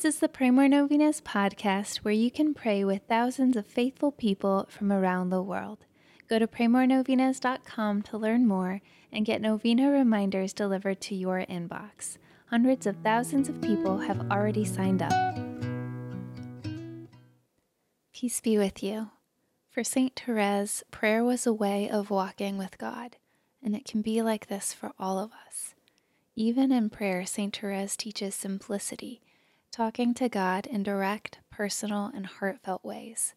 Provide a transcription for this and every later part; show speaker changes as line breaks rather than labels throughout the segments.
This is the Pray More Novenas podcast where you can pray with thousands of faithful people from around the world. Go to praymorenovenas.com to learn more and get novena reminders delivered to your inbox. Hundreds of thousands of people have already signed up. Peace be with you. For St. Therese, prayer was a way of walking with God, and it can be like this for all of us. Even in prayer, St. Therese teaches simplicity, talking to God in direct, personal, and heartfelt ways.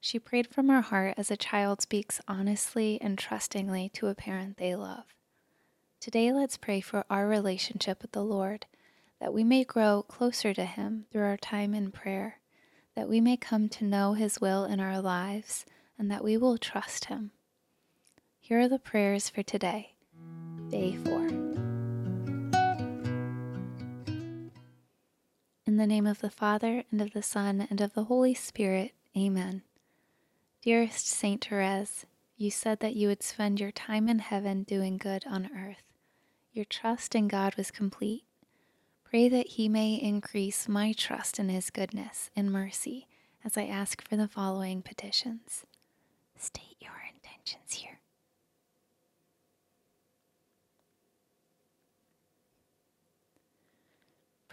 She prayed from her heart as a child speaks honestly and trustingly to a parent they love. Today, let's pray for our relationship with the Lord, that we may grow closer to Him through our time in prayer, that we may come to know His will in our lives, and that we will trust Him. Here are the prayers for today, day four. In the name of the Father, and of the Son, and of the Holy Spirit, Amen. Dearest Saint Therese, you said that you would spend your time in heaven doing good on earth. Your trust in God was complete. Pray that He may increase my trust in His goodness and mercy as I ask for the following petitions. State your intentions here.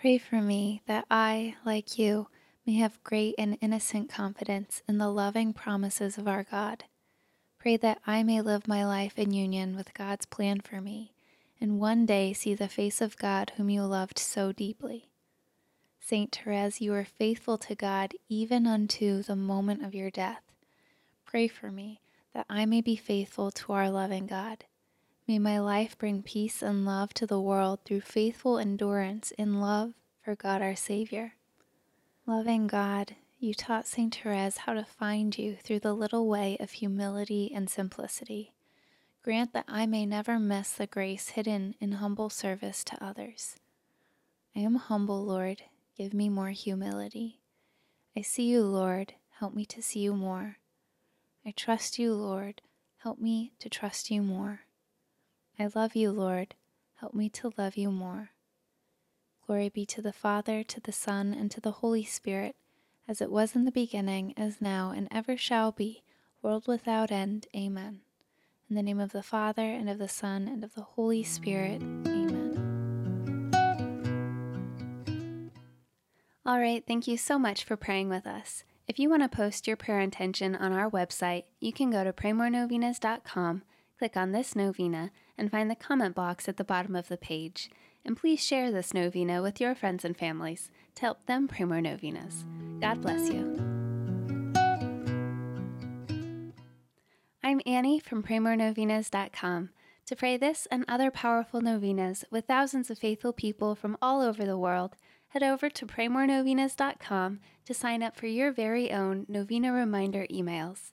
Pray for me that I, like you, may have great and innocent confidence in the loving promises of our God. Pray that I may live my life in union with God's plan for me, and one day see the face of God whom you loved so deeply. Saint Therese, you were faithful to God even unto the moment of your death. Pray for me that I may be faithful to our loving God. May my life bring peace and love to the world through faithful endurance in love for God our Savior. Loving God, you taught St. Therese how to find you through the little way of humility and simplicity. Grant that I may never miss the grace hidden in humble service to others. I am humble, Lord. Give me more humility. I see you, Lord. Help me to see you more. I trust you, Lord. Help me to trust you more. I love you, Lord. Help me to love you more. Glory be to the Father, to the Son, and to the Holy Spirit, as it was in the beginning, as now, and ever shall be, world without end. Amen. In the name of the Father, and of the Son, and of the Holy Spirit. Amen. All right, thank you so much for praying with us. If you want to post your prayer intention on our website, you can go to praymorenovenas.com, click on this novena, and find the comment box at the bottom of the page and please share this novena with your friends and families to help them pray more novenas. God bless you. I'm Annie from PrayMoreNovenas.com. To pray this and other powerful novenas with thousands of faithful people from all over the world, head over to PrayMoreNovenas.com to sign up for your very own novena reminder emails.